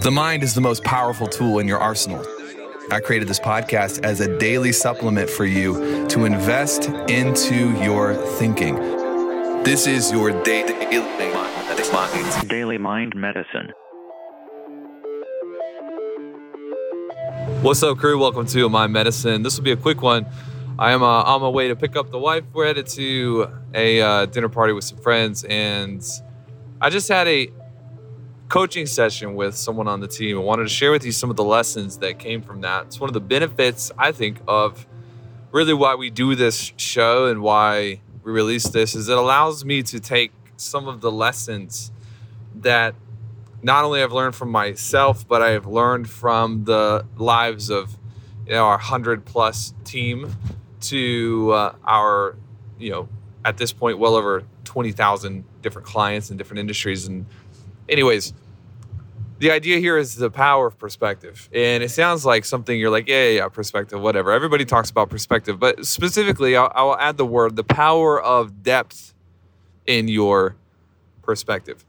The mind is the most powerful tool in your arsenal. I created this podcast as a daily supplement for you to invest into your thinking. This is your daily Daily Mind Medicine. What's up, crew? Welcome to Mind Medicine. This will be a quick one. I am uh, on my way to pick up the wife. We're headed to a uh, dinner party with some friends, and I just had a coaching session with someone on the team and wanted to share with you some of the lessons that came from that. It's one of the benefits, I think, of really why we do this show and why we release this is it allows me to take some of the lessons that not only I've learned from myself, but I have learned from the lives of you know our hundred plus team to uh, our you know at this point well over twenty thousand different clients in different industries and anyways the idea here is the power of perspective. And it sounds like something you're like, yeah, yeah, yeah perspective, whatever. Everybody talks about perspective, but specifically, I'll, add the word the power of depth in your perspective.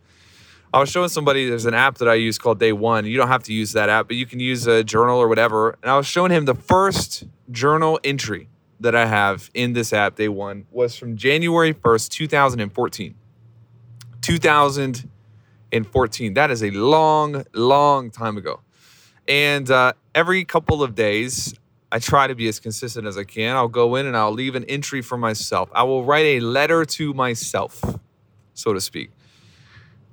I was showing somebody there's an app that I use called Day One. You don't have to use that app, but you can use a journal or whatever. And I was showing him the first journal entry that I have in this app, Day One, was from January 1st, 2014. 2000 in 14. That is a long, long time ago. And uh, every couple of days, I try to be as consistent as I can. I'll go in and I'll leave an entry for myself. I will write a letter to myself, so to speak.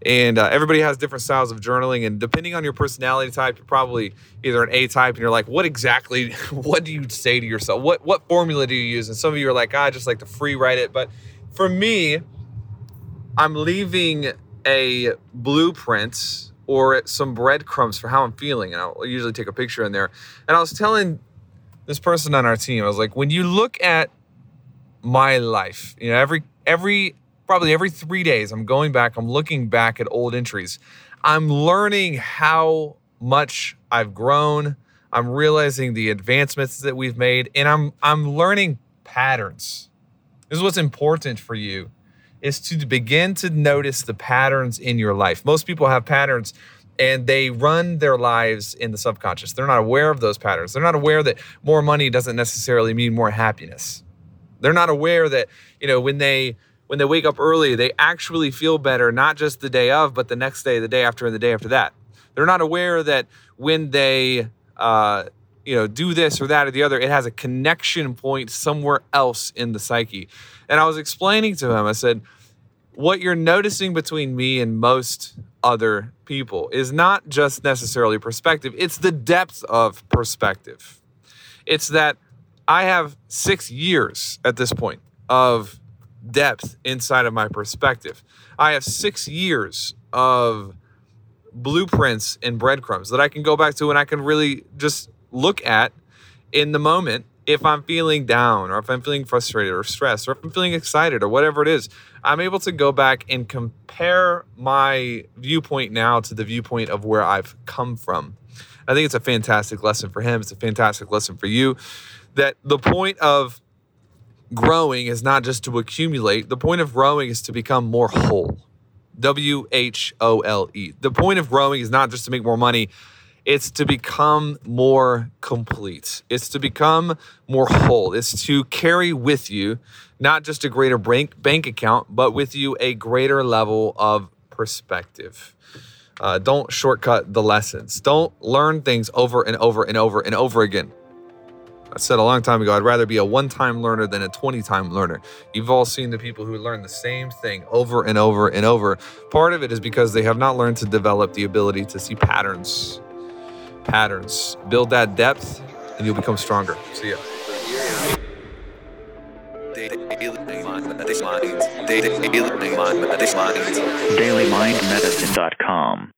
And uh, everybody has different styles of journaling. And depending on your personality type, you're probably either an A type and you're like, what exactly, what do you say to yourself? What, what formula do you use? And some of you are like, ah, I just like to free write it. But for me, I'm leaving a blueprint or some breadcrumbs for how I'm feeling. And I'll usually take a picture in there. And I was telling this person on our team, I was like, when you look at my life, you know, every, every, probably every three days, I'm going back, I'm looking back at old entries. I'm learning how much I've grown. I'm realizing the advancements that we've made, and I'm I'm learning patterns. This is what's important for you is to begin to notice the patterns in your life. Most people have patterns and they run their lives in the subconscious. They're not aware of those patterns. They're not aware that more money doesn't necessarily mean more happiness. They're not aware that, you know, when they when they wake up early, they actually feel better not just the day of, but the next day, the day after, and the day after that. They're not aware that when they uh, you know, do this or that or the other. It has a connection point somewhere else in the psyche. And I was explaining to him, I said, what you're noticing between me and most other people is not just necessarily perspective, it's the depth of perspective. It's that I have six years at this point of depth inside of my perspective. I have six years of blueprints and breadcrumbs that I can go back to and I can really just look at in the moment if I'm feeling down or if I'm feeling frustrated or stressed or if I'm feeling excited or whatever it is, I'm able to go back and compare my viewpoint now to the viewpoint of where I've come from. I think it's a fantastic lesson for him. It's a fantastic lesson for you that the point of growing is not just to accumulate, the point of growing is to become more whole. W H O L E. The point of growing is not just to make more money, it's to become more complete. It's to become more whole. It's to carry with you not just a greater bank, bank account, but with you a greater level of perspective. Uh, don't shortcut the lessons. Don't learn things over and over and over and over again. I said a long time ago, I'd rather be a one time learner than a 20 time learner. You've all seen the people who learn the same thing over and over and over. Part of it is because they have not learned to develop the ability to see patterns patterns. Build that depth, and you'll become stronger. See ya. DailyMindMedicine.com